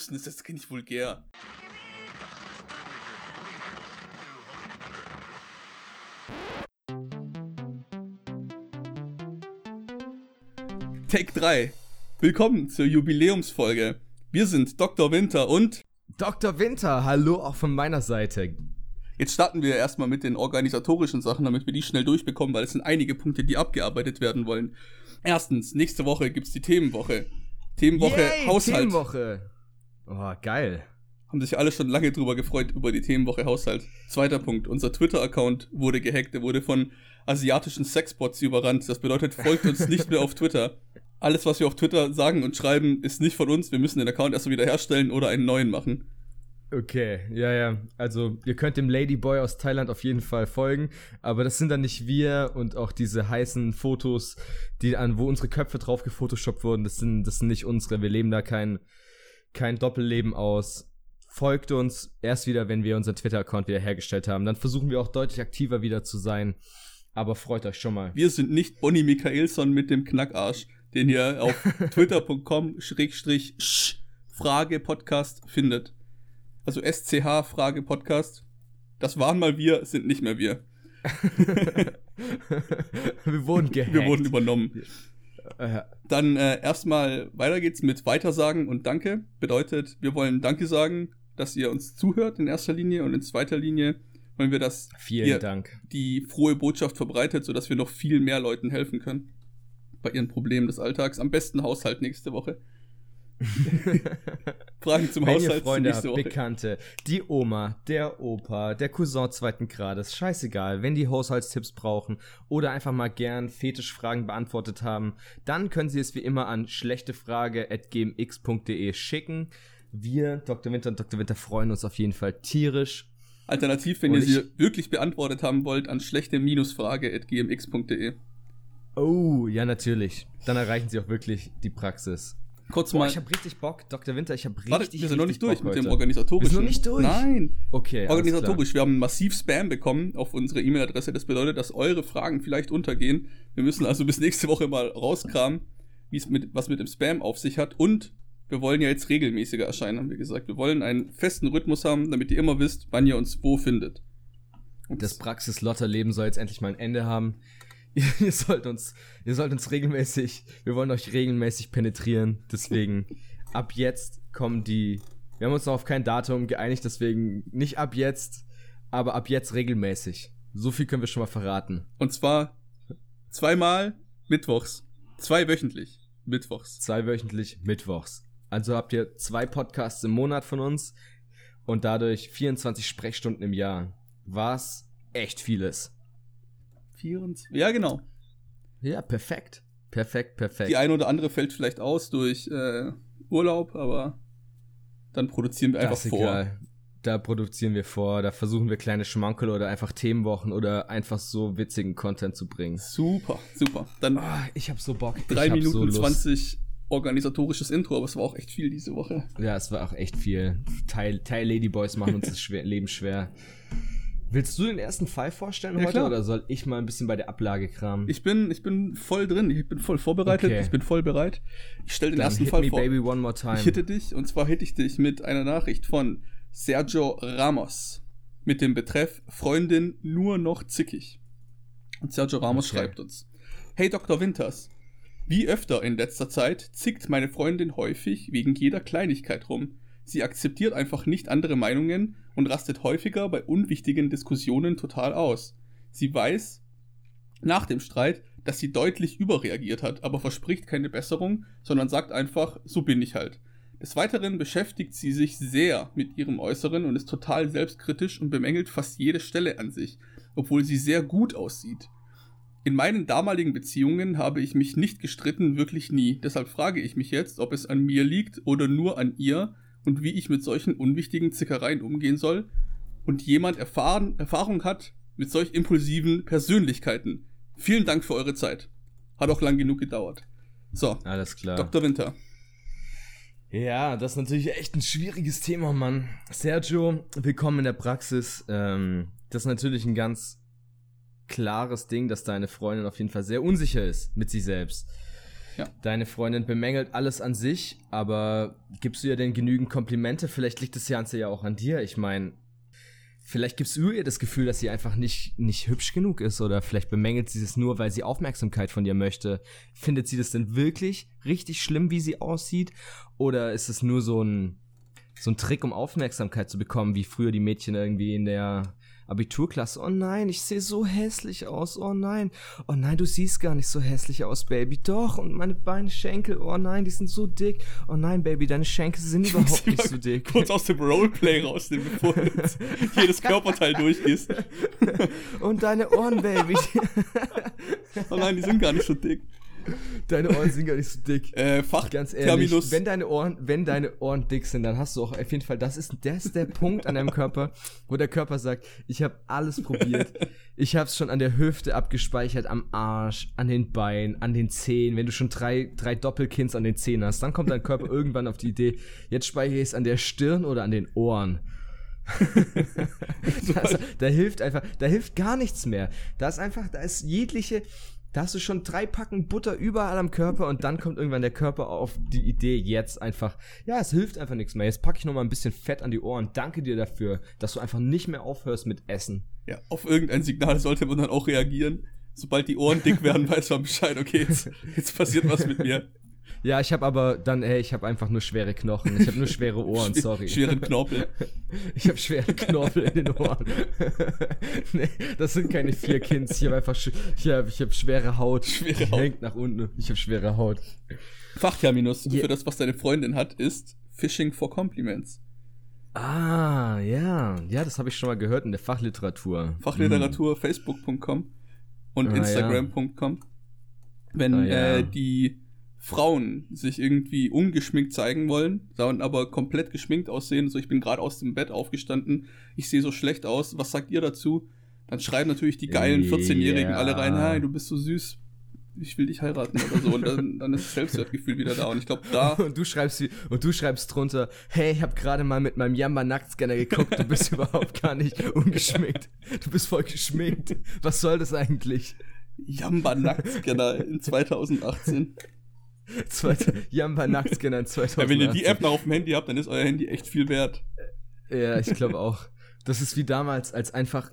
müssen das jetzt nicht vulgär. Take 3. Willkommen zur Jubiläumsfolge. Wir sind Dr. Winter und Dr. Winter, hallo auch von meiner Seite. Jetzt starten wir erstmal mit den organisatorischen Sachen, damit wir die schnell durchbekommen, weil es sind einige Punkte, die abgearbeitet werden wollen. Erstens, nächste Woche gibt's die Themenwoche. Themenwoche Yay, Haushalt. Themenwoche. Oh, geil. Haben sich alle schon lange drüber gefreut, über die Themenwoche Haushalt. Zweiter Punkt, unser Twitter-Account wurde gehackt, er wurde von asiatischen Sexbots überrannt. Das bedeutet, folgt uns nicht mehr auf Twitter. Alles, was wir auf Twitter sagen und schreiben, ist nicht von uns. Wir müssen den Account erst wieder herstellen oder einen neuen machen. Okay, ja, ja. Also, ihr könnt dem Ladyboy aus Thailand auf jeden Fall folgen, aber das sind dann nicht wir und auch diese heißen Fotos, die an, wo unsere Köpfe drauf gefotoshoppt wurden, das sind, das sind nicht unsere. Wir leben da kein, kein Doppelleben aus. Folgt uns erst wieder, wenn wir unseren Twitter-Account wieder hergestellt haben. Dann versuchen wir auch deutlich aktiver wieder zu sein. Aber freut euch schon mal. Wir sind nicht Bonnie Michaelson mit dem Knackarsch, den ihr auf twitter.com Frage Podcast findet. Also SCH Frage Podcast. Das waren mal wir, sind nicht mehr wir. wir wurden gehackt. Wir wurden übernommen. Dann äh, erstmal weiter geht's mit Weitersagen und Danke. Bedeutet, wir wollen Danke sagen, dass ihr uns zuhört in erster Linie und in zweiter Linie wollen wir, dass vielen ihr Dank. die frohe Botschaft verbreitet, sodass wir noch viel mehr Leuten helfen können bei ihren Problemen des Alltags. Am besten Haushalt nächste Woche. Fragen zum Wenn Haushalt ihr Freunde habt, Woche. Bekannte, die Oma, der Opa, der Cousin zweiten Grades, scheißegal, wenn die Haushaltstipps brauchen oder einfach mal gern Fetischfragen beantwortet haben, dann können sie es wie immer an schlechtefrage.gmx.de schicken. Wir, Dr. Winter und Dr. Winter, freuen uns auf jeden Fall tierisch. Alternativ, wenn Und ihr sie ich- wirklich beantwortet haben wollt, an schlechte-frage.gmx.de. Oh, ja, natürlich. Dann erreichen sie auch wirklich die Praxis. Kurz Boah, mal. ich hab richtig Bock, Dr. Winter, ich hab richtig, Warte, wir sind noch nicht durch Bock mit dem organisatorischen. Wir sind noch nicht durch? Nein. Okay, Organisatorisch, wir haben massiv Spam bekommen auf unsere E-Mail-Adresse. Das bedeutet, dass eure Fragen vielleicht untergehen. Wir müssen also bis nächste Woche mal rauskramen, wie es mit, was mit dem Spam auf sich hat. Und wir wollen ja jetzt regelmäßiger erscheinen, haben wir gesagt. Wir wollen einen festen Rhythmus haben, damit ihr immer wisst, wann ihr uns wo findet. Und Das Praxis-Lotter-Leben soll jetzt endlich mal ein Ende haben. Ihr, ihr sollt uns, ihr sollt uns regelmäßig, wir wollen euch regelmäßig penetrieren. Deswegen, ab jetzt kommen die, wir haben uns noch auf kein Datum geeinigt, deswegen nicht ab jetzt, aber ab jetzt regelmäßig. So viel können wir schon mal verraten. Und zwar zweimal mittwochs. Zwei wöchentlich. Mittwochs. Zweiwöchentlich, mittwochs. Also habt ihr zwei Podcasts im Monat von uns und dadurch 24 Sprechstunden im Jahr. Was echt vieles. 24. Ja, genau. Ja, perfekt. Perfekt, perfekt. Die eine oder andere fällt vielleicht aus durch äh, Urlaub, aber dann produzieren wir einfach das ist vor. egal. Da produzieren wir vor, da versuchen wir kleine Schmankel oder einfach Themenwochen oder einfach so witzigen Content zu bringen. Super, super. Dann Ah, ich hab so Bock. drei ich Minuten so Lust. 20 organisatorisches Intro, aber es war auch echt viel diese Woche. Ja, es war auch echt viel. Teil, Teil Ladyboys machen uns das schwer, Leben schwer. Willst du den ersten Fall vorstellen Ja, heute klar. oder soll ich mal ein bisschen bei der Ablage kramen? Ich bin, ich bin voll drin, ich bin voll vorbereitet, Okay. ich bin voll bereit. Ich stelle den Dann ersten hit Fall me vor. baby one more time. Ich hitte dich und zwar hitte ich dich mit einer Nachricht von Sergio Ramos mit dem Betreff Freundin nur noch zickig. Und Sergio Ramos Okay. schreibt uns: Hey Dr. Winters, wie öfter in letzter Zeit zickt meine Freundin häufig wegen jeder Kleinigkeit rum. Sie akzeptiert einfach nicht andere Meinungen und rastet häufiger bei unwichtigen Diskussionen total aus. Sie weiß nach dem Streit, dass sie deutlich überreagiert hat, aber verspricht keine Besserung, sondern sagt einfach, so bin ich halt. Des Weiteren beschäftigt sie sich sehr mit ihrem Äußeren und ist total selbstkritisch und bemängelt fast jede Stelle an sich, obwohl sie sehr gut aussieht. In meinen damaligen Beziehungen habe ich mich nicht gestritten, wirklich nie. Deshalb frage ich mich jetzt, ob es an mir liegt oder nur an ihr und wie ich mit solchen unwichtigen Zickereien umgehen soll und jemand erfahren, Erfahrung hat mit solch impulsiven Persönlichkeiten. Vielen Dank für eure Zeit. Hat auch lang genug gedauert. So, Alles klar. Dr. Winter. Ja, das ist natürlich echt ein schwieriges Thema, Mann. Sergio, willkommen in der Praxis. Ähm, das ist natürlich ein ganz klares Ding, dass deine Freundin auf jeden Fall sehr unsicher ist mit sich selbst. Ja. Deine Freundin bemängelt alles an sich, aber gibst du ihr denn genügend Komplimente? Vielleicht liegt das Ganze ja auch an dir. Ich meine, vielleicht gibst du ihr das Gefühl, dass sie einfach nicht, nicht hübsch genug ist oder vielleicht bemängelt sie es nur, weil sie Aufmerksamkeit von dir möchte. Findet sie das denn wirklich richtig schlimm, wie sie aussieht? Oder ist es nur so ein, so ein Trick, um Aufmerksamkeit zu bekommen, wie früher die Mädchen irgendwie in der Abiturklasse. Oh nein, ich sehe so hässlich aus. Oh nein. Oh nein, du siehst gar nicht so hässlich aus, Baby. Doch. Und meine Beine, Schenkel. Oh nein, die sind so dick. Oh nein, Baby, deine Schenkel sind überhaupt nicht so dick. Kurz aus dem Roleplay rausnehmen, bevor du jedes Körperteil durchgehst. Und deine Ohren, Baby. oh nein, die sind gar nicht so dick. Deine Ohren sind gar nicht so dick. Äh, Fach Ganz ehrlich, Terminus. wenn deine Ohren, wenn deine Ohren dick sind, dann hast du auch auf jeden Fall, das ist, das ist der Punkt an deinem Körper, wo der Körper sagt, ich habe alles probiert. Ich habe es schon an der Hüfte abgespeichert, am Arsch, an den Beinen, an den Zehen. Wenn du schon drei, drei Doppelkins an den Zehen hast, dann kommt dein Körper irgendwann auf die Idee, jetzt speichere ich es an der Stirn oder an den Ohren. das, da hilft einfach, da hilft gar nichts mehr. Da ist einfach, da ist jegliche, da hast du schon drei Packen Butter überall am Körper und dann kommt irgendwann der Körper auf die Idee, jetzt einfach, ja, es hilft einfach nichts mehr. Jetzt packe ich nochmal ein bisschen Fett an die Ohren. Danke dir dafür, dass du einfach nicht mehr aufhörst mit Essen. Ja, auf irgendein Signal sollte man dann auch reagieren. Sobald die Ohren dick werden, weiß man Bescheid, okay, jetzt, jetzt passiert was mit mir. Ja, ich habe aber dann, ey, ich habe einfach nur schwere Knochen. Ich habe nur schwere Ohren, sorry. Schweren Knorpel. Ich habe schwere Knorpel in den Ohren. nee, das sind keine vier Kids. Ich habe einfach, ich habe ich hab schwere Haut. Schwere Haut. hängt nach unten. Ich habe schwere Haut. Fachterminus yeah. für das, was deine Freundin hat, ist Fishing for Compliments. Ah, ja. Ja, das habe ich schon mal gehört in der Fachliteratur. Fachliteratur, hm. facebook.com und ah, instagram.com. Ja. Wenn ah, ja. äh, die Frauen sich irgendwie ungeschminkt zeigen wollen, sondern aber komplett geschminkt aussehen. So, ich bin gerade aus dem Bett aufgestanden, ich sehe so schlecht aus, was sagt ihr dazu? Dann schreiben natürlich die geilen 14-Jährigen yeah. alle rein, hey, du bist so süß, ich will dich heiraten oder so. Und dann, dann ist das Selbstwertgefühl wieder da. Und ich glaube, da. Und du schreibst und du schreibst drunter, hey, ich habe gerade mal mit meinem Yamba Nacktscanner geguckt, du bist überhaupt gar nicht ungeschminkt. Du bist voll geschminkt. Was soll das eigentlich? Yamba Nacktscanner in 2018. Jamba Nacktscanner 2000. Ja, wenn ihr die App noch auf dem Handy habt, dann ist euer Handy echt viel wert. Ja, ich glaube auch. Das ist wie damals, als einfach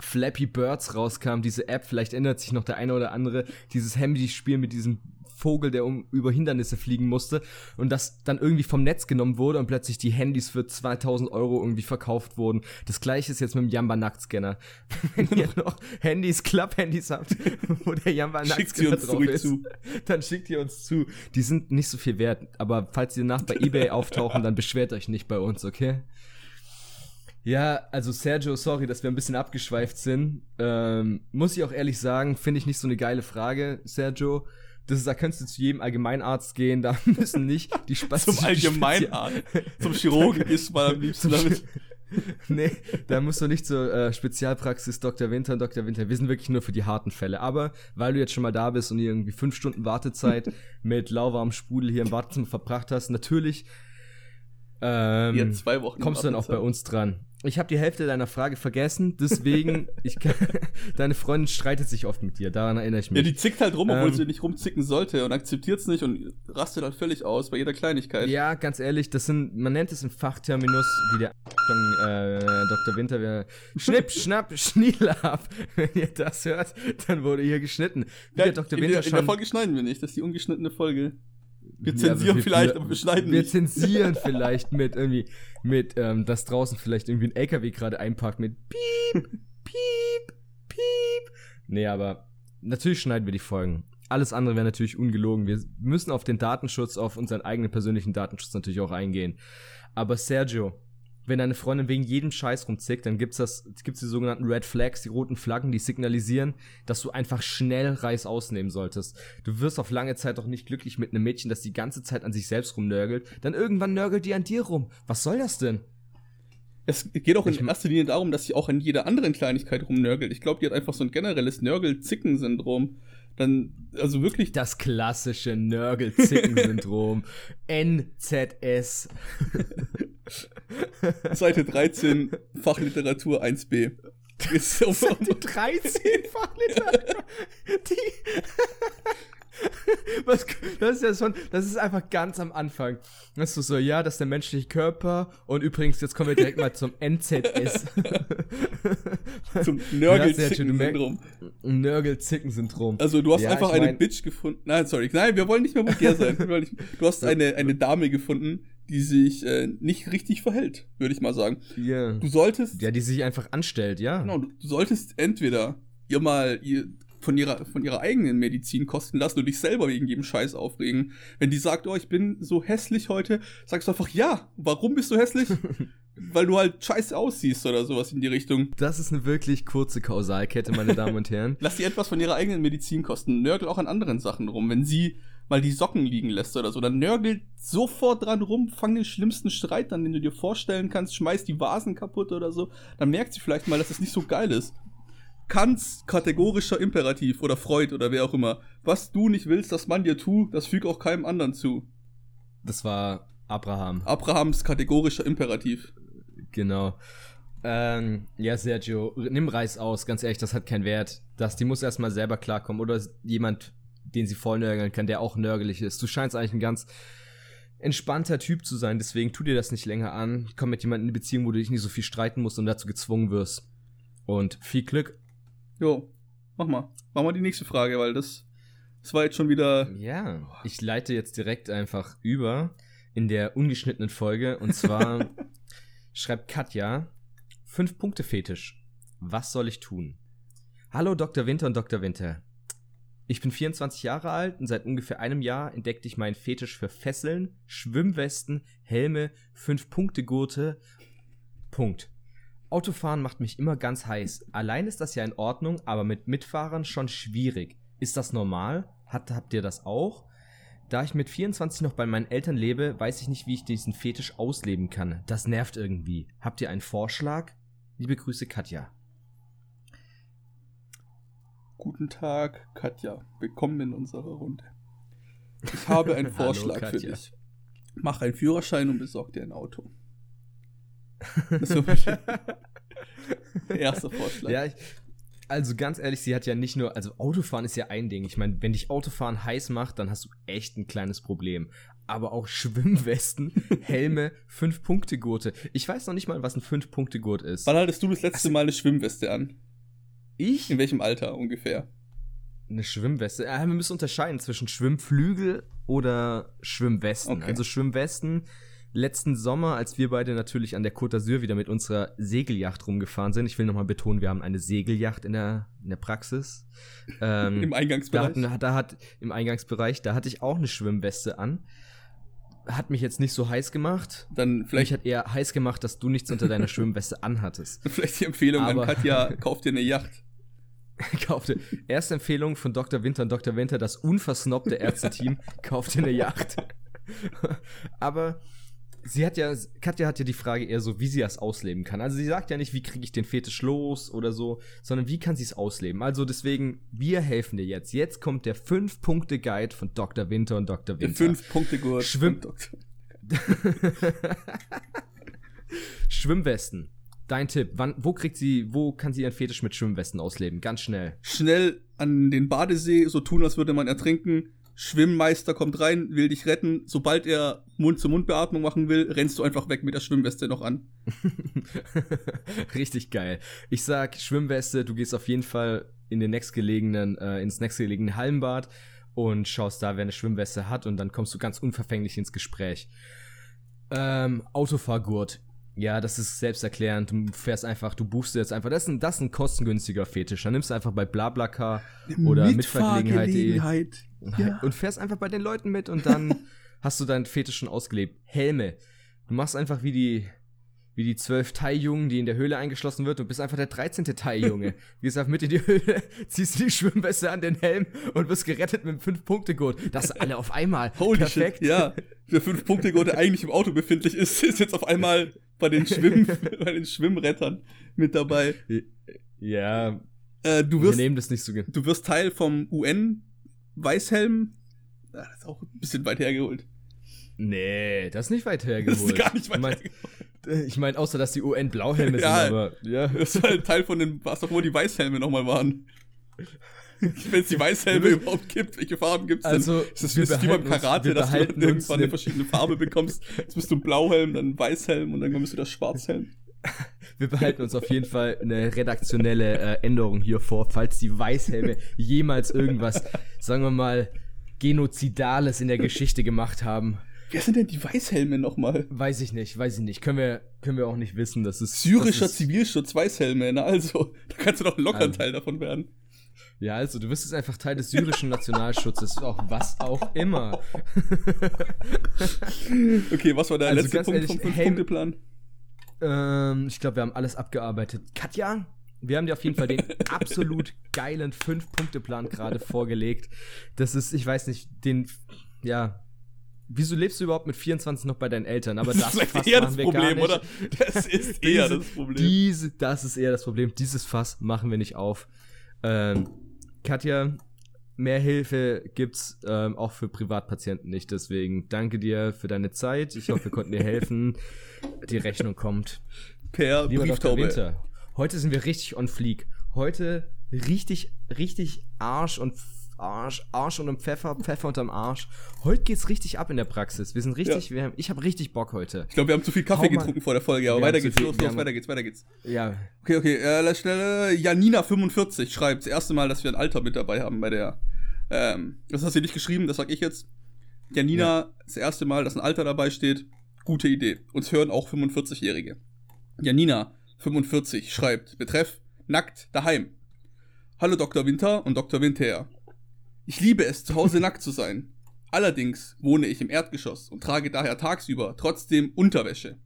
Flappy Birds rauskam, diese App, vielleicht erinnert sich noch der eine oder andere, dieses Handyspiel mit diesem Vogel, der um, über Hindernisse fliegen musste und das dann irgendwie vom Netz genommen wurde und plötzlich die Handys für 2000 Euro irgendwie verkauft wurden. Das gleiche ist jetzt mit dem Jamba Nacktscanner. Wenn ihr noch Handys, Club-Handys habt, wo der Jamba Nacktscanner drauf ist, zu. dann schickt ihr uns zu. Die sind nicht so viel wert, aber falls die nach bei eBay auftauchen, dann beschwert euch nicht bei uns, okay? Ja, also Sergio, sorry, dass wir ein bisschen abgeschweift sind. Ähm, muss ich auch ehrlich sagen, finde ich nicht so eine geile Frage, Sergio. Das ist, da kannst du zu jedem Allgemeinarzt gehen, da müssen nicht die Spaß Zum Allgemeinarzt. Zum Chirurgen du mal am liebsten damit. nee, da musst du nicht zur äh, Spezialpraxis Dr. Winter und Dr. Winter. Wir sind wirklich nur für die harten Fälle. Aber weil du jetzt schon mal da bist und irgendwie fünf Stunden Wartezeit mit lauwarmem Sprudel hier im Wartezimmer verbracht hast, natürlich ähm, kommst du dann auch bei uns dran. Ich habe die Hälfte deiner Frage vergessen, deswegen, ich kann, deine Freundin streitet sich oft mit dir, daran erinnere ich mich. Ja, die zickt halt rum, obwohl ähm, sie nicht rumzicken sollte und akzeptiert es nicht und rastet halt völlig aus bei jeder Kleinigkeit. Ja, ganz ehrlich, das sind, man nennt es im Fachterminus, wie der von äh, Dr. Winter, wer Schnipp, Schnapp, Schnielab. Wenn ihr das hört, dann wurde hier geschnitten. Wie ja, der Dr. Winter in der, schon, in der Folge schneiden wir nicht, das ist die ungeschnittene Folge. Wir zensieren ja, vielleicht, wir, aber wir schneiden wir nicht. Wir zensieren vielleicht mit irgendwie, mit, ähm, dass draußen vielleicht irgendwie ein LKW gerade einparkt mit Piep, Piep, Piep. Nee, aber natürlich schneiden wir die Folgen. Alles andere wäre natürlich ungelogen. Wir müssen auf den Datenschutz, auf unseren eigenen persönlichen Datenschutz natürlich auch eingehen. Aber Sergio, wenn deine Freundin wegen jedem Scheiß rumzickt, dann gibt's das, gibt's die sogenannten Red Flags, die roten Flaggen, die signalisieren, dass du einfach schnell Reis ausnehmen solltest. Du wirst auf lange Zeit doch nicht glücklich mit einem Mädchen, das die ganze Zeit an sich selbst rumnörgelt. Dann irgendwann nörgelt die an dir rum. Was soll das denn? Es geht auch in ich erster Linie darum, dass sie auch an jeder anderen Kleinigkeit rumnörgelt. Ich glaube, die hat einfach so ein generelles Nörgel-Zicken-Syndrom dann, also wirklich. Das klassische Nörgel-Zicken-Syndrom. NZS. Seite 13, Fachliteratur 1b. Ist Seite 13 Fachliteratur. Die. Was, das ist ja schon, das ist einfach ganz am Anfang. Das ist so, ja, das ist der menschliche Körper. Und übrigens, jetzt kommen wir direkt mal zum NZS. Zum Nörgelzicken-Syndrom. Nörgelzicken-Syndrom. Also du hast Ja, einfach eine mein- Bitch gefunden. Nein, sorry. Nein, wir wollen nicht mehr vulgär sein. Du hast eine, eine Dame gefunden, die sich äh, nicht richtig verhält, würde ich mal sagen. Ja. Du solltest, ja, die sich einfach anstellt, ja. genau, du, du solltest entweder ihr mal ihr von ihrer, von ihrer eigenen Medizin kosten lassen und dich selber wegen jedem Scheiß aufregen. Wenn die sagt, oh, ich bin so hässlich heute, sagst du einfach, ja, warum bist du hässlich? Weil du halt scheiße aussiehst oder sowas in die Richtung. Das ist eine wirklich kurze Kausalkette, meine Damen und Herren. Lass sie etwas von ihrer eigenen Medizin kosten. Nörgel auch an anderen Sachen rum. Wenn sie mal die Socken liegen lässt oder so, dann nörgelt sofort dran rum, fang den schlimmsten Streit an, den du dir vorstellen kannst, schmeiß die Vasen kaputt oder so. Dann merkt sie vielleicht mal, dass es nicht so geil ist. Kants kategorischer Imperativ oder Freud oder wer auch immer. Was du nicht willst, dass man dir tu, das füg auch keinem anderen zu. Das war Abraham. Abrahams kategorischer Imperativ. Genau. Ähm, ja, Sergio, nimm Reis aus, ganz ehrlich, das hat keinen Wert. Das, die muss erstmal selber klarkommen. Oder jemand, den sie voll nörgeln kann, der auch nörgelig ist. Du scheinst eigentlich ein ganz entspannter Typ zu sein, deswegen tu dir das nicht länger an. Komm mit jemandem in eine Beziehung, wo du dich nicht so viel streiten musst und dazu gezwungen wirst. Und viel Glück. Jo, mach mal. Mach mal die nächste Frage, weil das, das war jetzt schon wieder. Ja, ich leite jetzt direkt einfach über in der ungeschnittenen Folge. Und zwar schreibt Katja, fünf Punkte Fetisch. Was soll ich tun? Hallo Dr. Winter und Dr. Winter. Ich bin 24 Jahre alt und seit ungefähr einem Jahr entdeckte ich meinen Fetisch für Fesseln, Schwimmwesten, Helme, fünf Punkte Gurte. Punkt. Autofahren macht mich immer ganz heiß. Allein ist das ja in Ordnung, aber mit Mitfahrern schon schwierig. Ist das normal? Hat, habt ihr das auch? Da ich mit 24 noch bei meinen Eltern lebe, weiß ich nicht, wie ich diesen Fetisch ausleben kann. Das nervt irgendwie. Habt ihr einen Vorschlag? Liebe Grüße, Katja. Guten Tag, Katja. Willkommen in unserer Runde. Ich habe einen Hallo, Vorschlag für Katja. dich. Mach einen Führerschein und besorg dir ein Auto. Das ist so mein erster Vorschlag. Ja, ich, also ganz ehrlich, sie hat ja nicht nur, also Autofahren ist ja ein Ding. Ich meine, wenn dich Autofahren heiß macht, dann hast du echt ein kleines Problem. Aber auch Schwimmwesten, Helme, 5-Punkte-Gurte. Ich weiß noch nicht mal, was ein 5-Punkte-Gurt ist. Wann hattest du das Also letzte Mal eine Schwimmweste an? Ich? In welchem Alter ungefähr? Eine Schwimmweste. Ah, wir müssen unterscheiden zwischen Schwimmflügel oder Schwimmwesten. Okay. Also Schwimmwesten. Letzten Sommer, als wir beide natürlich an der Côte d'Azur wieder mit unserer Segelyacht rumgefahren sind. Ich will nochmal betonen, wir haben eine Segelyacht in der, in der Praxis. Ähm, Im da, Eingangsbereich? hatten, da hat im Eingangsbereich, da hatte ich auch eine Schwimmweste an. Hat mich jetzt nicht so heiß gemacht. Dann Mich vielleicht, hat eher heiß gemacht, dass du nichts unter deiner Schwimmweste anhattest. vielleicht die Empfehlung Aber- an Katja, kauf dir eine Yacht. kaufte. Erste Empfehlung von Dr. Winter und Dr. Winter, das unversnobte Ärzteteam, kauft dir eine Yacht. Aber sie hat ja, Katja hat ja die Frage eher so, wie sie das ausleben kann. Also sie sagt ja nicht, wie kriege ich den Fetisch los oder so, sondern wie kann sie es ausleben. Also deswegen, wir helfen dir jetzt. Jetzt kommt der 5-Punkte-Guide von Dr. Winter und Dr. Der Winter. Fünf-Punkte-Gurt. Schwimm- vom Doktor. Schwimmwesten. Dein Tipp, wann, wo kriegt sie, wo kann sie ihren Fetisch mit Schwimmwesten ausleben? Ganz schnell. Schnell an den Badesee, so tun, als würde man ertrinken. Schwimmmeister kommt rein, will dich retten. Sobald er Mund-zu-Mund-Beatmung machen will, rennst du einfach weg mit der Schwimmweste noch an. Richtig geil. Ich sag Schwimmweste, du gehst auf jeden Fall in den nächstgelegenen, äh, ins nächstgelegene Hallenbad und schaust da, wer eine Schwimmweste hat und dann kommst du ganz unverfänglich ins Gespräch. Ähm, Autofahrgurt. Ja, das ist selbsterklärend. Du fährst einfach, du buchst jetzt einfach. Das ist ein, das ist ein kostengünstiger Fetisch. Dann nimmst du einfach bei BlaBlaCar oder mitfahrgelegenheit.de Mitfahrgelegenheit. Ja. und fährst einfach bei den Leuten mit und dann hast du deinen Fetisch schon ausgelebt. Helme. Du machst einfach wie die, wie die zwölf Thai-Jungen, die in der Höhle eingeschlossen wird. Du bist einfach der 13. Thai-Junge. Gehst einfach mit in die Höhle, ziehst die Schwimmweste an den Helm und wirst gerettet mit einem 5-Punkte-Gurt. Das alle auf einmal. Holy Perfekt. shit, ja. Der Fünf-Punkte-Gurt, der eigentlich im Auto befindlich ist, ist jetzt auf einmal bei den, Schwimm bei den Schwimmrettern mit dabei. Ja, Äh, du, wir wirst, nehmen das nicht so. ge- du wirst Teil vom UN-Weißhelm. Ah, Das ist auch ein bisschen weit hergeholt. Nee, das ist nicht weit hergeholt. Das ist gar nicht weit Ich mein- hergeholt. Ich meine, außer dass die UN Blauhelme Ja. sind, aber ja. Das ist halt Teil von den, was auch immer die Weißhelme nochmal waren. Wenn es die Weißhelme überhaupt gibt, welche Farben gibt es Also, denn? Ist das, ist das wie beim uns- Karate, wir dass du dann irgendwann uns eine ne- verschiedene Farbe bekommst? Jetzt bist du ein Blauhelm, dann ein Weißhelm und dann bist du der Schwarzhelm. Wir behalten uns auf jeden Fall eine redaktionelle äh, Änderung hier vor, falls die Weißhelme jemals irgendwas, sagen wir mal, Genozidales in der Geschichte gemacht haben. Wer sind denn die Weißhelme nochmal? Weiß ich nicht, weiß ich nicht. Können wir, können wir auch nicht wissen. Das ist Syrischer das ist, Zivilschutz, Weißhelme, na also, da kannst du doch locker ein Also. Teil davon werden. Ja, also du bist jetzt einfach Teil des syrischen Nationalschutzes, auch was auch immer. Okay, was war der Also letzte Punkt ehrlich, vom Fünf-Punkte-Plan? Ähm, ich glaube, wir haben alles abgearbeitet. Katja, wir haben dir auf jeden Fall den absolut geilen Fünf-Punkte-Plan gerade vorgelegt. Das ist, ich weiß nicht, den, ja. Wieso lebst du überhaupt mit 24 noch bei deinen Eltern? Aber Das das, ist Fass eher machen das wir gar Problem, nicht. oder? Das ist eher Diese- das Problem. Diese, das ist eher das Problem. Dieses Fass machen wir nicht auf. Ähm, Katja, mehr Hilfe gibt's ähm, auch für Privatpatienten nicht. Deswegen danke dir für deine Zeit. Ich hoffe, wir konnten dir helfen. Die Rechnung kommt. per Lieber. Brieftaube. Winter, heute sind wir richtig on fleek. Heute richtig, richtig Arsch und Arsch, Arsch und Pfeffer, Pfeffer unterm Arsch. Heute geht's richtig ab in der Praxis. Wir sind richtig, wir haben, ich habe richtig Bock heute. Ich glaube, wir haben zu viel Kaffee Hau mal. getrunken vor der Folge, aber Wir weiter geht's. viel- los, wir los, haben- weiter geht's, weiter geht's. Ja, Okay, okay, äh, lass schnell. Janina45 schreibt, das erste Mal, dass wir ein Alter mit dabei haben bei der. Ähm, das hast du nicht geschrieben, das sag ich jetzt. Janina, das erste Mal, dass ein Alter dabei steht. Gute Idee. Uns hören auch 45-Jährige. Janina45 schreibt, betreff nackt daheim. Hallo Dr. Winter und Dr. Winter. Ich liebe es, zu Hause nackt zu sein. Allerdings wohne ich im Erdgeschoss und trage daher tagsüber trotzdem Unterwäsche.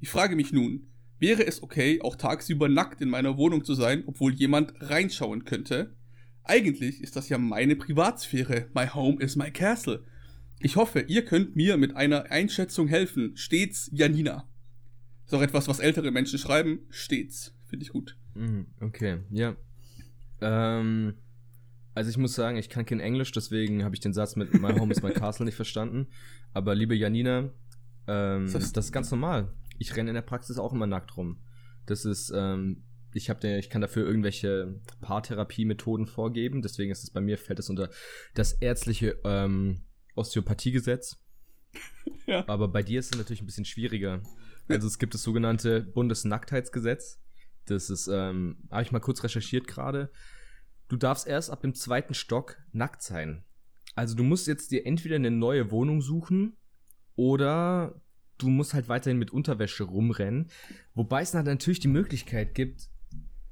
Ich frage mich nun, wäre es okay, auch tagsüber nackt in meiner Wohnung zu sein, obwohl jemand reinschauen könnte? Eigentlich ist das ja meine Privatsphäre. My home is my castle. Ich hoffe, ihr könnt mir mit einer Einschätzung helfen. Stets Janina. Ist auch etwas, was ältere Menschen schreiben. Stets. Finde ich gut. Mhm, Okay, ja. Ähm, also ich muss sagen, ich kann kein Englisch, deswegen habe ich den Satz mit My Home is my Castle nicht verstanden. Aber liebe Janina, ähm, das, ist ganz normal. Ich renne in der Praxis auch immer nackt rum. Das ist, ähm, ich habe, ich kann dafür irgendwelche Paartherapie-Methoden vorgeben. Deswegen ist es bei mir fällt es unter das ärztliche ähm, Osteopathiegesetz. Ja. Aber bei dir ist es natürlich ein bisschen schwieriger. Also es gibt das sogenannte Bundesnacktheitsgesetz. Das ist, ähm, habe ich mal kurz recherchiert gerade. Du darfst erst ab dem zweiten Stock nackt sein. Also du musst jetzt dir entweder eine neue Wohnung suchen oder du musst halt weiterhin mit Unterwäsche rumrennen. Wobei es natürlich die Möglichkeit gibt,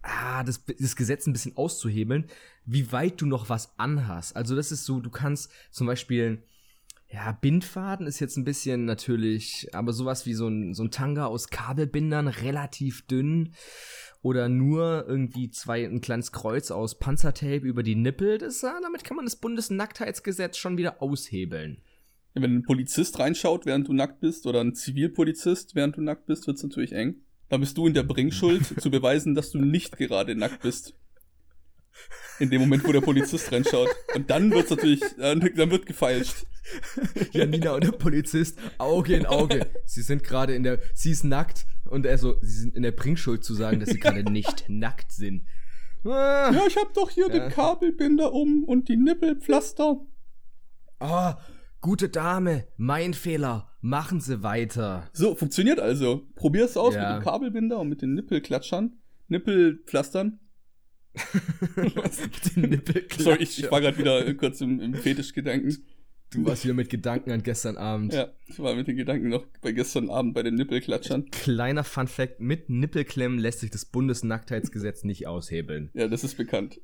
ah, das, das Gesetz ein bisschen auszuhebeln, wie weit du noch was anhast. Also das ist so, du kannst zum Beispiel, ja, Bindfaden ist jetzt ein bisschen natürlich, aber sowas wie so ein, so ein Tanga aus Kabelbindern, relativ dünn. Oder nur irgendwie zwei, ein kleines Kreuz aus Panzertape über die Nippel. Das, damit kann man das Bundesnacktheitsgesetz schon wieder aushebeln. Wenn ein Polizist reinschaut, während du nackt bist, oder ein Zivilpolizist, während du nackt bist, wird's natürlich eng. Da bist du in der Bringschuld, zu beweisen, dass du nicht gerade nackt bist. In dem Moment, wo der Polizist reinschaut. Und dann wird's natürlich, dann, dann wird gefeilscht. Janina und der Polizist, Auge in Auge. Sie sind gerade in der, sie ist nackt und er so, sie sind in der Bringschuld zu sagen, dass sie gerade nicht nackt sind. Ah, Ja, ich hab doch hier Ja. den Kabelbinder um und die Nippelpflaster. ah, gute Dame, mein Fehler, machen Sie weiter. So, funktioniert also. Probier's aus Ja. mit dem Kabelbinder und mit den Nippelklatschern. Nippelpflastern. Sorry, ich, ich war gerade wieder kurz im, im Fetischgedanken. Du warst wieder mit Gedanken an gestern Abend. Ja, ich war mit den Gedanken noch bei gestern Abend bei den Nippelklatschern. Kleiner Fun Fact: Mit Nippelklemmen lässt sich das Bundesnacktheitsgesetz nicht aushebeln. Ja, das ist bekannt.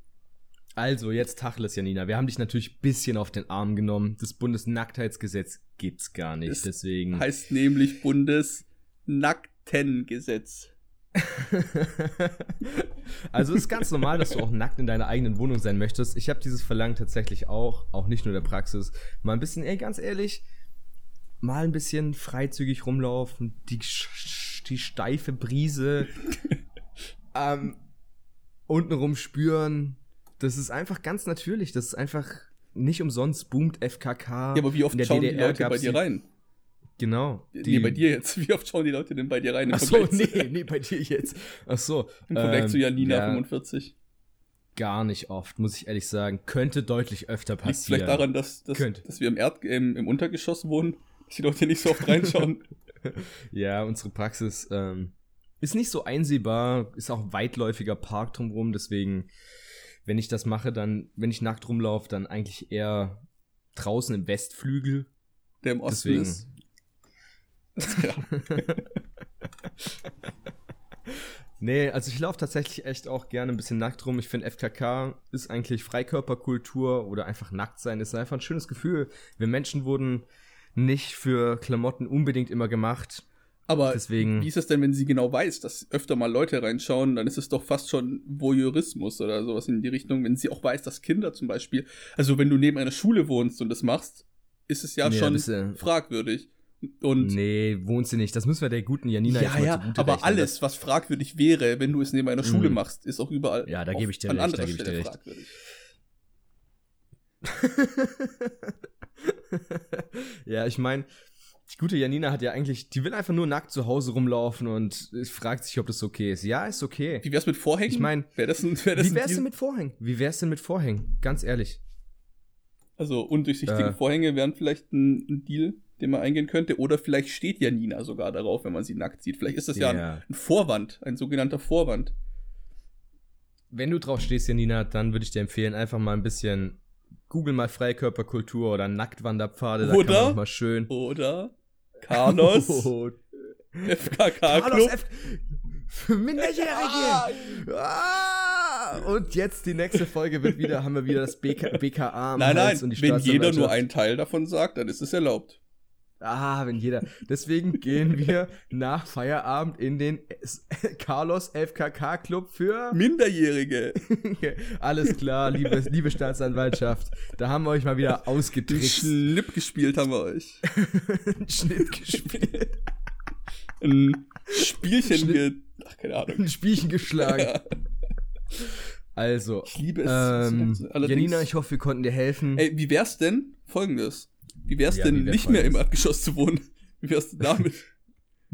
Also, jetzt Tachles, Janina. Wir haben dich natürlich ein bisschen auf den Arm genommen. Das Bundesnacktheitsgesetz gibt's gar nicht. Es deswegen. Heißt nämlich Bundesnacktengesetz. also ist ganz normal, dass du auch nackt in deiner eigenen Wohnung sein möchtest. Ich habe dieses Verlangen tatsächlich auch, auch nicht nur der Praxis. Mal ein bisschen, ey, ganz ehrlich, mal ein bisschen freizügig rumlaufen, die, die steife Brise ähm, untenrum spüren. Das ist einfach ganz natürlich. Das ist einfach nicht umsonst boomt FKK. Ja, aber wie oft schauen die Leute bei dir rein? Genau. nee, bei dir jetzt. Wie oft schauen die Leute denn bei dir rein? im Ach so, nee, nee, bei dir jetzt. Ach so. Im Vergleich ähm, zu Janina ja. 45. gar nicht oft, muss ich ehrlich sagen. Könnte deutlich öfter passieren. Liegt vielleicht daran, dass, dass, dass wir im, Erd im, im Untergeschoss wohnen, dass die Leute nicht so oft reinschauen. ja, unsere Praxis ähm, ist nicht so einsehbar, ist auch weitläufiger Park drumherum, deswegen, wenn ich das mache, dann, wenn ich nackt rumlaufe, dann eigentlich eher draußen im Westflügel. Der im Osten Deswegen. ist. Ja. Nee, also ich laufe tatsächlich echt auch gerne ein bisschen nackt rum. Ich finde, FKK ist eigentlich Freikörperkultur oder einfach nackt sein ist einfach ein schönes Gefühl. Wir Menschen wurden nicht für Klamotten unbedingt immer gemacht. Aber Deswegen- wie ist es denn, wenn sie genau weiß, dass öfter mal Leute reinschauen, dann ist es doch fast schon Voyeurismus oder sowas in die Richtung, wenn sie auch weiß, dass Kinder zum Beispiel, also wenn du neben einer Schule wohnst und das machst, ist es ja Nee, schon äh, fragwürdig. Und Nee, wohnt sie nicht. Das müssen wir der guten Janina ja, jetzt mal ja, aber rechnen. alles, was fragwürdig wäre, wenn du es neben einer Schule Mhm. machst, ist auch überall Ja, da gebe ich dir an recht, da gebe ich dir recht. fragwürdig. ja, ich meine, die gute Janina hat ja eigentlich, die will einfach nur nackt zu Hause rumlaufen und fragt sich, ob das okay ist. Ja, ist okay. Wie wär's mit Vorhängen? Ich mein, wäre das ein, wär das Wie wär's denn mit Vorhängen? Wie wär's denn mit Vorhängen? Ganz ehrlich. Also undurchsichtige Äh. Vorhänge wären vielleicht ein, ein Deal, den man eingehen könnte. Oder vielleicht steht Janina sogar darauf, wenn man sie nackt sieht. Vielleicht ist das ja, Ja. ein, ein Vorwand, ein sogenannter Vorwand. Wenn du drauf stehst, Janina, dann würde ich dir empfehlen, einfach mal ein bisschen Google mal Freikörperkultur oder Nacktwanderpfade. Da Oder? kann man auch mal schön. Oder Carlos, Oh, FKK Club. F. Für Minderjährige! Ah! Und jetzt die nächste Folge wird wieder, haben wir wieder das BK, BKA Nein, nein, und die wenn jeder nur einen Teil davon sagt, dann ist es erlaubt. Ah, wenn jeder. Deswegen gehen wir nach Feierabend in den Carlos FKK Club für Minderjährige. Alles klar, liebe, liebe Staatsanwaltschaft. Da haben wir euch mal wieder ausgetrickst. Schnipp gespielt haben wir euch. Schnitt gespielt. Ein Spielchen Schnitt- ge... Ach, keine Ahnung. Ein Spielchen geschlagen. Also, Ich liebe es. ähm, Janina, ich hoffe, wir konnten dir helfen. Ey, wie wär's denn? Folgendes. Wie wär's Ja, denn, nicht mehr im? Erdgeschoss zu wohnen? Wie wär's denn damit?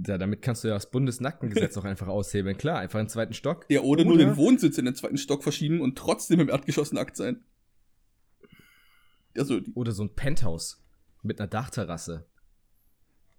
Ja, damit kannst du ja das Bundesnackengesetz auch einfach aushebeln. Klar, einfach einen zweiten Stock. Ja, oder, nur Oder- den Wohnsitz in den zweiten Stock verschieben und trotzdem im Erdgeschoss nackt sein. Also, Oder so ein Penthouse mit einer Dachterrasse.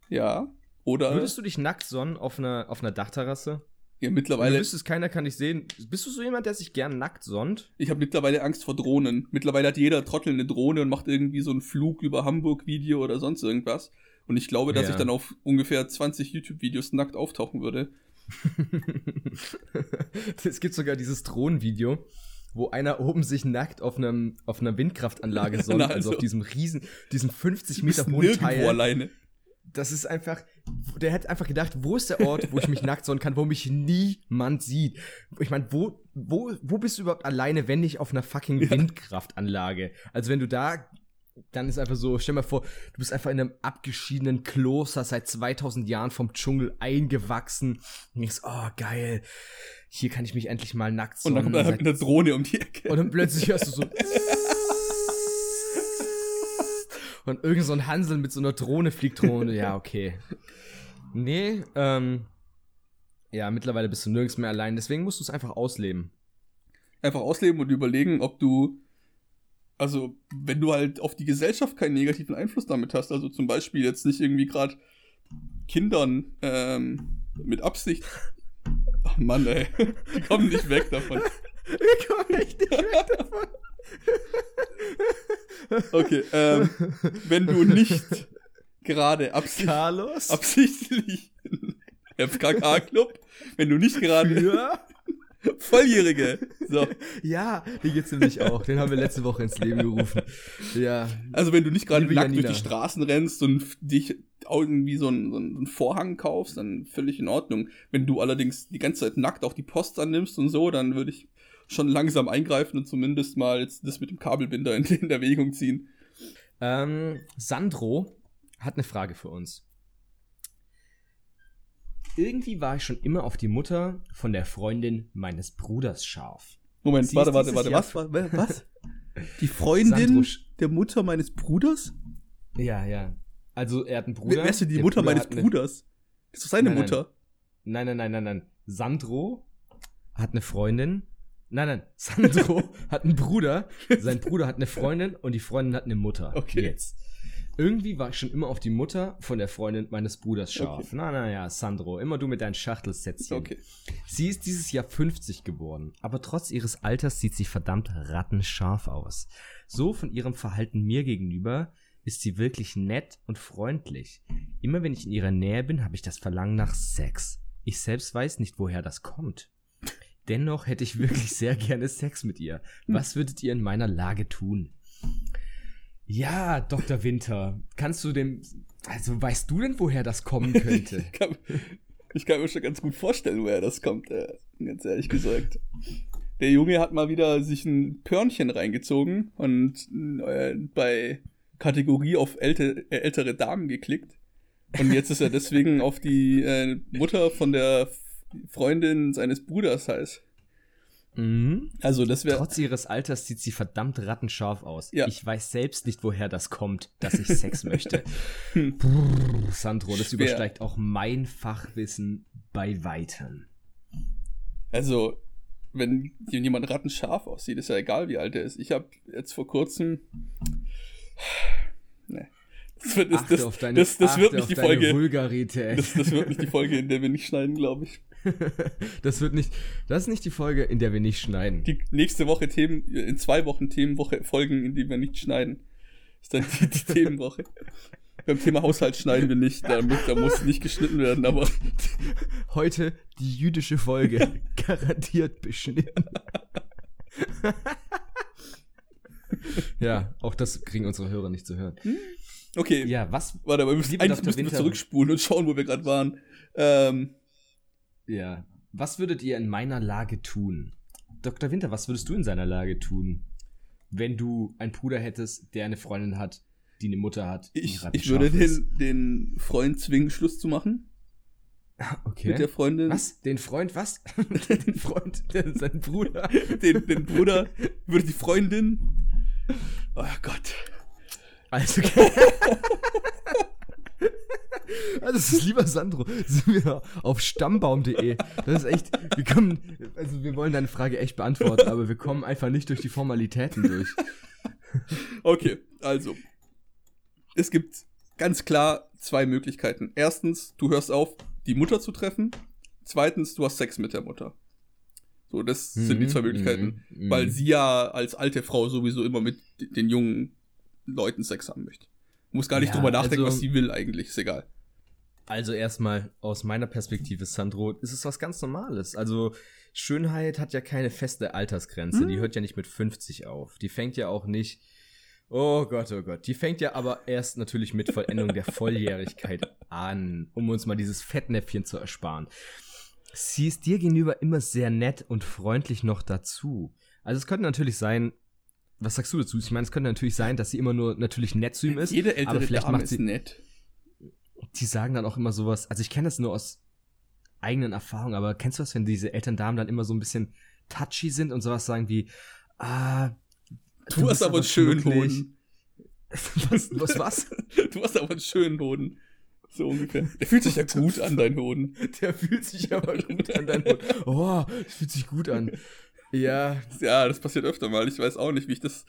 ja. Oder Würdest du dich nackt sonnen auf einer, auf einer Dachterrasse? Ja, Weil mittlerweile. du wüsstest, keiner kann dich sehen. Bist du so jemand, der sich gern nackt sonnt? Ich habe mittlerweile Angst vor Drohnen. Mittlerweile hat jeder Trottel eine Drohne und macht irgendwie so einen Flug über Hamburg-Video oder sonst irgendwas. Und ich glaube, dass Ja. ich dann auf ungefähr 20 YouTube-Videos nackt auftauchen würde. es gibt sogar dieses Drohnenvideo, wo einer oben sich nackt auf, einem, auf einer Windkraftanlage sonnt, also. also. auf diesem riesen, diesem 50 Du bist Meter hohen Teil. alleine. Das ist einfach, der hat einfach gedacht, wo ist der Ort, wo ich mich nackt sonnen kann, wo mich niemand sieht. Ich meine, wo, wo, wo bist du überhaupt alleine, wenn nicht auf einer fucking. Windkraftanlage? Also wenn du da, dann ist einfach so, stell dir mal vor, du bist einfach in einem abgeschiedenen Kloster seit 2000 Jahren vom Dschungel eingewachsen und denkst, oh geil, hier kann ich mich endlich mal nackt Und sonnen. dann kommt seit mit einer Drohne um die Ecke. und dann plötzlich hörst du so. Und irgend so ein Hansel mit so einer Drohne fliegt rum. Ja, okay. Nee, ähm. Ja, mittlerweile bist du nirgends mehr allein. Deswegen musst du es einfach ausleben. einfach ausleben und überlegen, ob du, also wenn du halt auf die Gesellschaft keinen negativen Einfluss damit hast, also zum Beispiel jetzt nicht irgendwie gerade Kindern ähm, mit Absicht. Ach Mann, ey, die kommen nicht weg davon. Wir kommen echt nicht weg davon. Okay, ähm, wenn du nicht gerade absicht, Carlos? absichtlich FKK-Club, wenn du nicht gerade Für? Volljährige, so, Ja, die gibt's nämlich auch. Den haben wir letzte Woche ins Leben gerufen. Ja. Also wenn du nicht gerade nackt durch die Straßen rennst und dich irgendwie so einen, so einen Vorhang kaufst, dann völlig in Ordnung. Wenn du allerdings die ganze Zeit nackt auch die Post annimmst und so, dann würde ich schon langsam eingreifen und zumindest mal jetzt das mit dem Kabelbinder in, in Erwägung ziehen. Ähm, Sandro hat eine Frage für uns. Irgendwie war ich schon immer auf die Mutter von der Freundin meines Bruders scharf. Moment, Sie warte, warte, warte, was, wa- wa- was? Die Freundin der Mutter meines Bruders? Ja, ja. Also er hat einen Bruder. Wer, ist denn die Mutter Bruder meines hat eine- Bruders? Das ist doch seine Nein, nein. Mutter. Nein, nein, nein, nein, nein. Sandro hat eine Freundin Nein, nein. Sandro hat einen Bruder, sein Bruder hat eine Freundin und die Freundin hat eine Mutter. Okay. Jetzt. Irgendwie war ich schon immer auf die Mutter von der Freundin meines Bruders scharf. Okay. Na, na ja, Sandro, immer du mit deinen Schachtelsätzchen. Okay. Sie ist dieses Jahr 50 geworden, aber trotz ihres Alters sieht sie verdammt rattenscharf aus. So von ihrem Verhalten mir gegenüber ist sie wirklich nett und freundlich. Immer wenn ich in ihrer Nähe bin, habe ich das Verlangen nach Sex. Ich selbst weiß nicht, woher das kommt. Dennoch hätte ich wirklich sehr gerne Sex mit ihr. Was würdet ihr in meiner Lage tun? Ja, Dr. Winter, kannst du dem, also weißt du denn, woher das kommen könnte? Ich kann, ich kann mir schon ganz gut vorstellen, woher das kommt, äh, ganz ehrlich gesagt. Der Junge hat mal wieder sich ein Pörnchen reingezogen und äh, bei Kategorie auf älte, äh, ältere Damen geklickt. Und jetzt ist er deswegen auf die äh, Mutter von der Freundin seines Bruders heiß. Mhm. Also das wäre Trotz ihres Alters sieht sie verdammt rattenscharf aus. Ja. Ich weiß selbst nicht, woher das kommt, dass ich Sex möchte. Brrr, Sandro, das Schwer. übersteigt auch mein Fachwissen bei Weitem. Also, wenn jemand rattenscharf aussieht, ist ja egal, wie alt er ist. Ich habe jetzt vor kurzem. Nee. Das wird, das, Achte das, auf deine, das, das wird nicht die Folge. Das, das wird nicht die Folge, in der wir nicht schneiden, glaube ich. Das wird nicht, das ist nicht die Folge, in der wir nicht schneiden. Die nächste Woche Themen, in zwei Wochen Themenwoche Folgen, in die wir nicht schneiden. Ist dann die, die Themenwoche. Beim Thema Haushalt schneiden wir nicht, da muss, da muss nicht geschnitten werden, aber Heute die jüdische Folge. Garantiert beschnitten. ja, auch das kriegen unsere Hörer nicht zu hören. okay. Ja, was Warte, aber wir müssen, eigentlich müssen wir zurückspulen und schauen, wo wir gerade waren. Ähm, Ja. Was würdet ihr in meiner Lage tun? Dr. Winter, was würdest du in seiner Lage tun, wenn du einen Bruder hättest, der eine Freundin hat, die eine Mutter hat, ich, ich würde den, den Freund zwingen, Schluss zu machen Okay. mit der Freundin. Was? Den Freund, was? den Freund, der, sein Bruder. Den, den Bruder, würde die Freundin. Oh Gott. Also, also es ist lieber Sandro, sind wir auf stammbaum.de. Das ist echt, wir kommen, also wir wollen deine Frage echt beantworten, aber wir kommen einfach nicht durch die Formalitäten durch. Okay, also. Es gibt ganz klar zwei Möglichkeiten. Erstens, du hörst auf, die Mutter zu treffen. Zweitens, du hast Sex mit der Mutter. So, das sind die Mhm, zwei Möglichkeiten. mhm, Weil mhm. sie ja als alte Frau sowieso immer mit den jungen Leuten Sex haben möchte. Muss gar nicht Ja, drüber nachdenken, also- was sie will eigentlich. Ist egal. Also erstmal aus meiner Perspektive, Sandro, ist es was ganz Normales. Also Schönheit hat ja keine feste Altersgrenze. Die hört ja nicht mit 50 auf. Die fängt ja auch nicht. Oh Gott, oh Gott. Die fängt ja aber erst natürlich mit Vollendung der Volljährigkeit an, um uns mal dieses Fettnäpfchen zu ersparen. Sie ist dir gegenüber immer sehr nett und freundlich noch dazu. Also es könnte natürlich sein, was sagst du dazu? Ich meine, es könnte natürlich sein, dass sie immer nur natürlich nett zu ihm ist. Jede aber ältere vielleicht Dame macht ist sie, nett. Die sagen dann auch immer sowas, also ich kenne das nur aus eigenen Erfahrungen, aber kennst du das, wenn diese älteren Damen dann immer so ein bisschen touchy sind und sowas sagen wie, ah, Du, hast bist aber einen schönen. Hoden. was, was, was? Du hast aber einen schönen Hoden. So ungefähr. Der fühlt sich ja gut an, dein Hoden. Der fühlt sich aber gut an, dein Hund. Oh, das fühlt sich gut an. Ja, Ja, das passiert öfter mal. Ich weiß auch nicht, wie ich das.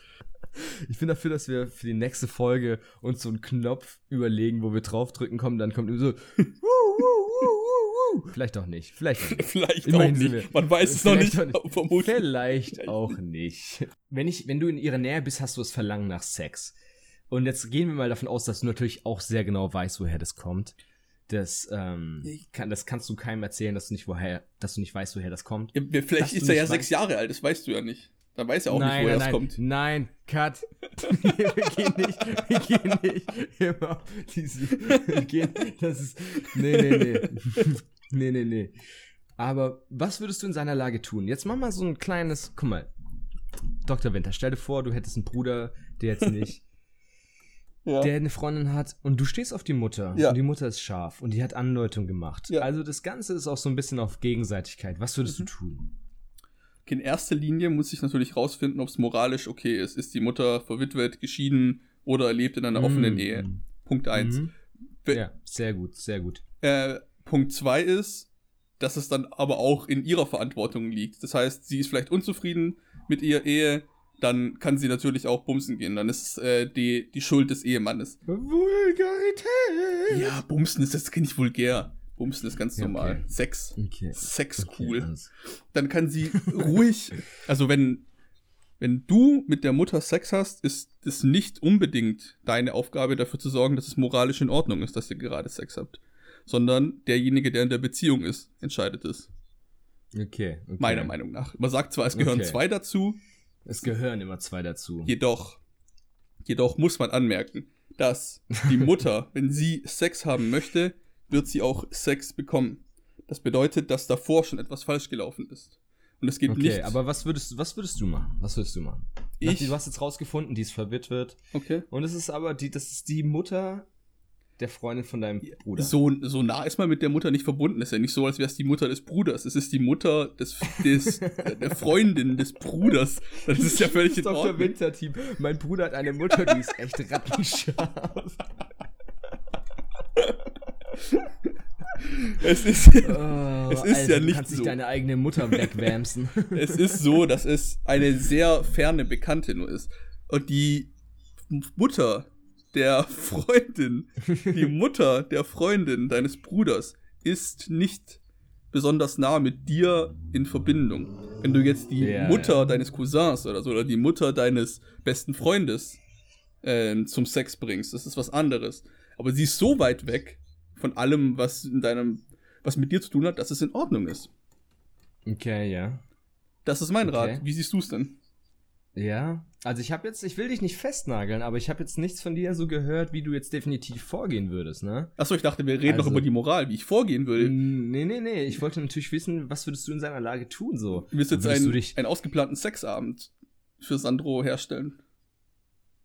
Ich bin dafür, dass wir für die nächste Folge uns so einen Knopf überlegen, wo wir draufdrücken kommen, dann kommt immer so, vielleicht auch nicht, vielleicht auch nicht. Vielleicht Immerhin auch nicht. Man weiß es noch nicht. Vielleicht auch nicht. Vermutlich. Vielleicht auch nicht. Wenn, ich, wenn du in ihrer Nähe bist, hast du das Verlangen nach Sex. Und jetzt gehen wir mal davon aus, dass du natürlich auch sehr genau weißt, woher das kommt. Das, ähm, kann, das kannst du keinem erzählen, dass du nicht woher, dass du nicht weißt, woher das kommt. Ja, Vielleicht Dass ist er ja sechs Jahre alt, das weißt du ja nicht. Dann weiß er auch nein, nicht, woher nein, nein, kommt. nein, cut. wir gehen nicht, wir gehen nicht immer diese, wir gehen, das ist, nee, nee, nee. nee, nee, nee. Aber was würdest du in seiner Lage tun? Jetzt mach mal so ein kleines, guck mal. Dr. Winter, stell dir vor, du hättest einen Bruder, der jetzt nicht, Ja. der eine Freundin hat und du stehst auf die Mutter Ja. und die Mutter ist scharf und die hat Andeutung gemacht. Ja. Also das Ganze ist auch so ein bisschen auf Gegenseitigkeit. Was würdest Mhm. du tun? In erster Linie muss ich natürlich rausfinden, ob es moralisch okay ist. Ist die Mutter verwitwet, geschieden oder lebt in einer offenen Mm. Ehe? Punkt eins. Mhm. Be- Ja, sehr gut, sehr gut. Äh, Punkt zwei ist, dass es dann aber auch in ihrer Verantwortung liegt. Das heißt, sie ist vielleicht unzufrieden mit ihrer Ehe, dann kann sie natürlich auch bumsen gehen. Dann ist es äh, die, die Schuld des Ehemannes. Vulgarität! Ja, bumsen ist jetzt nicht vulgär. Bumsen ist ganz Ja, okay. normal. Sex. Okay. Sex Okay, cool. alles. Dann kann sie ruhig, also wenn, wenn du mit der Mutter Sex hast, ist es nicht unbedingt deine Aufgabe dafür zu sorgen, dass es moralisch in Ordnung ist, dass ihr gerade Sex habt. Sondern derjenige, der in der Beziehung ist, entscheidet es. Okay, okay. Meiner Meinung nach. Man sagt zwar, es gehören Okay. zwei dazu, Es gehören immer zwei dazu. jedoch, jedoch muss man anmerken, dass die Mutter, wenn sie Sex haben möchte, wird sie auch Sex bekommen. Das bedeutet, dass davor schon etwas falsch gelaufen ist. Und es geht Okay, nicht. aber was würdest, was würdest du machen? Was würdest du machen? Ich- du hast jetzt rausgefunden, die ist verwitwet. okay. Und es ist aber die, das ist die Mutter der Freundin von deinem Bruder. So, so nah ist man mit der Mutter nicht verbunden. Ist ja nicht so, als wäre es die Mutter des Bruders. Es ist die Mutter des, des der Freundin des Bruders. Das ist ja völlig in Dr. Ordnung. Winterteam. Mein Bruder hat eine Mutter, die ist echt rattenscharf. Es ist, Oh, Es ist ja du nicht kannst so. deine eigene Mutter wegwämsen. es ist so, dass es eine sehr ferne Bekannte nur ist. Und die Mutter der Freundin, die Mutter der Freundin deines Bruders ist nicht besonders nah mit dir in Verbindung. Wenn du jetzt die Ja, Mutter ja. deines Cousins oder so oder die Mutter deines besten Freundes ähm, zum Sex bringst, das ist was anderes. Aber sie ist so weit weg von allem, was in deinem, was mit dir zu tun hat, dass es in Ordnung ist. Okay, ja. Das ist mein Okay. Rat. Wie siehst du es denn? Ja, also ich habe jetzt, ich will dich nicht festnageln, aber ich habe jetzt nichts von dir so gehört, wie du jetzt definitiv vorgehen würdest, ne? Achso, ich dachte, wir reden Also- noch über die Moral, wie ich vorgehen will. Nee, nee, nee, ich wollte natürlich wissen, was würdest du in seiner Lage tun, so? Du willst jetzt du einen, dich- einen ausgeplanten Sexabend für Sandro herstellen.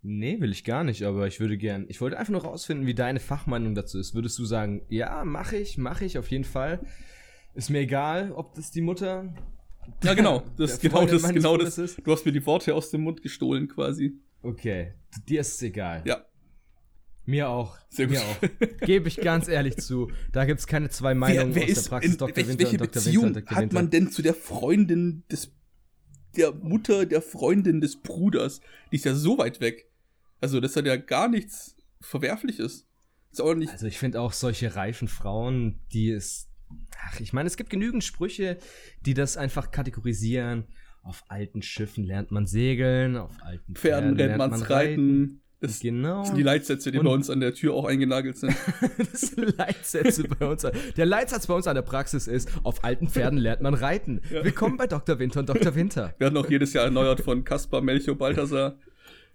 Nee, will ich gar nicht, aber ich würde gern, ich wollte einfach nur rausfinden, wie deine Fachmeinung dazu ist. Würdest du sagen, ja, mache ich, mache ich auf jeden Fall. Ist mir egal, ob das die Mutter Ja, genau. Das ist genau das, genau das. ist? Du hast mir die Worte aus dem Mund gestohlen, quasi. Okay, dir ist es egal. Ja. Mir auch. Sehr Mir gut. auch. Gebe ich ganz ehrlich zu. Da gibt es keine zwei Meinungen aus der Praxis in, Dr. welche, Winter welche und Dr. Beziehung Winter Dr. hat Winter. man denn zu der Freundin des, der Mutter der Freundin des Bruders? Die ist ja so weit weg. Also, das hat ja gar nichts Verwerfliches. Ist auch nicht, Also ich finde auch solche reifen Frauen, die es. Ach, ich meine, es gibt genügend Sprüche, die das einfach kategorisieren. Auf alten Schiffen lernt man segeln, auf alten Pferden Pferden, rennt man's reiten. Das Genau. sind die Leitsätze, die Und- bei uns an der Tür auch eingenagelt sind. das sind Leitsätze bei uns. Der Leitsatz bei uns an der Praxis ist: Auf alten Pferden lernt man reiten. Willkommen bei Dr. Winter und Dr. Winter. werden auch jedes Jahr erneuert von Kaspar, Melchior, Balthasar.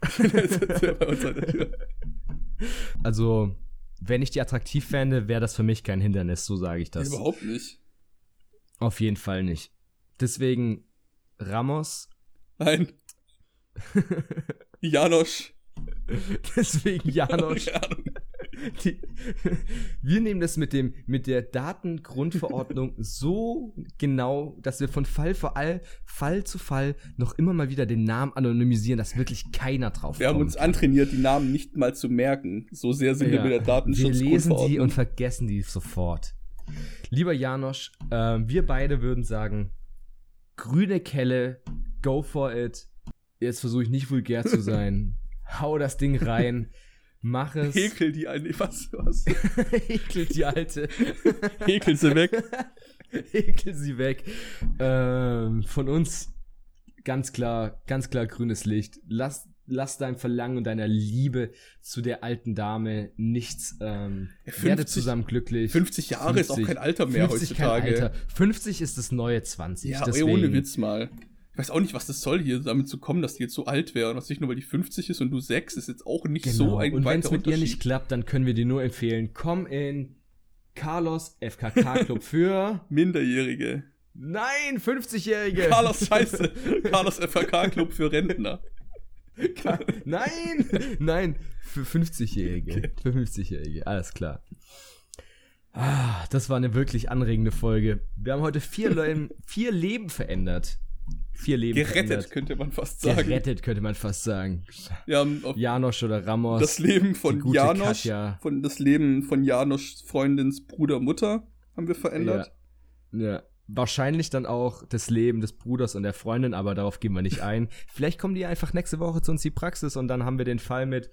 Also, wenn ich die attraktiv fände, wäre das für mich kein Hindernis, so sage ich das. Überhaupt nicht. Auf jeden Fall nicht. Deswegen Ramos, Nein. Janosch. deswegen Janosch. Die, wir nehmen das mit dem mit der Datengrundverordnung so genau, dass wir von Fall vor all, Fall zu Fall noch immer mal wieder den Namen anonymisieren, dass wirklich keiner drauf Wir haben uns kann. antrainiert, die Namen nicht mal zu merken. So sehr sind wir Ja. mit der Wir Datenschutzgrundverordnung. lesen die und vergessen die sofort. Lieber Janosch, äh, wir beide würden sagen, grüne Kelle, go for it. Jetzt versuche ich nicht vulgär zu sein. Hau das Ding rein. Mach es. Häkel die eine. Was? was? Ekel die Alte. Häkel sie weg. Ekel sie weg. Ähm, von uns ganz klar, ganz klar grünes Licht. Lass, lass deinem Verlangen und deiner Liebe zu der alten Dame nichts. Ähm, Ja, werde 50 zusammen glücklich. 50 Jahre ist auch 50 kein Alter mehr 50 kein heutzutage. Alter. 50 ist das neue 20. Ja, deswegen, ohne Witz mal. Ich weiß auch nicht, was das soll, hier damit zu kommen, dass die jetzt so alt wäre. Und was nicht nur, weil die 50 ist und du 6, ist jetzt auch nicht Genau. so ein und wenn es mit ihr nicht klappt, dann können wir dir nur empfehlen, komm in Carlos FKK Club für Minderjährige. Nein, 50-Jährige. Carlos Scheiße. Carlos FHK Club für Rentner. Nein, nein, für 50-Jährige. Für 50-Jährige, alles klar. Ah, das war eine wirklich anregende Folge. Wir haben heute vier, Leben, vier Leben verändert. Vier Leben Gerettet, verändert. könnte man fast sagen. Gerettet, könnte man fast sagen. Auf Janosch oder Ramos. das Leben von Janosch, Katja. von das Leben von Janoschs Freundins Bruder, Mutter haben wir verändert. Ja. Ja. Wahrscheinlich dann auch das Leben des Bruders und der Freundin, aber darauf gehen wir nicht ein. Vielleicht kommen die einfach nächste Woche zu uns in die Praxis und dann haben wir den Fall mit,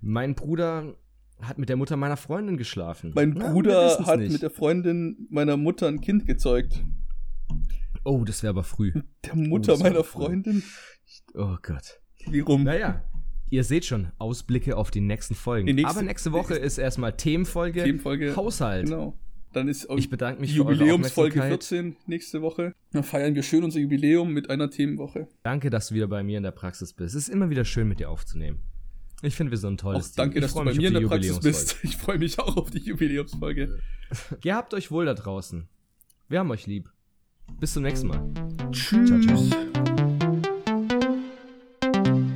mein Bruder hat mit der Mutter meiner Freundin geschlafen. Mein Na, Bruder wissen's hat nicht. mit der Freundin meiner Mutter ein Kind gezeugt. Oh, das wäre aber früh. Der Mutter war meiner. Freundin? Oh Gott. Wie rum? Naja, ihr seht schon, Ausblicke auf die nächsten Folgen. Die nächste- aber nächste Woche ist erstmal Themenfolge, Themenfolge. Haushalt. Genau. Dann ist auch Ich bedanke mich Jubiläumsfolge Aufmerksamkeit. 14 nächste Woche. Dann feiern wir schön unser Jubiläum mit einer Themenwoche. Danke, dass du wieder bei mir in der Praxis bist. Es ist immer wieder schön, mit dir aufzunehmen. Ich finde, wir sind ein Auch tolles Team. danke, Ich dass du bei mich mir auf in die der Praxis Jubiläumsfolge. bist. Ich freue mich auch auf die Jubiläumsfolge. Gehabt euch wohl da draußen. Wir haben euch lieb. Bis zum nächsten Mal. Tschüss. ciao.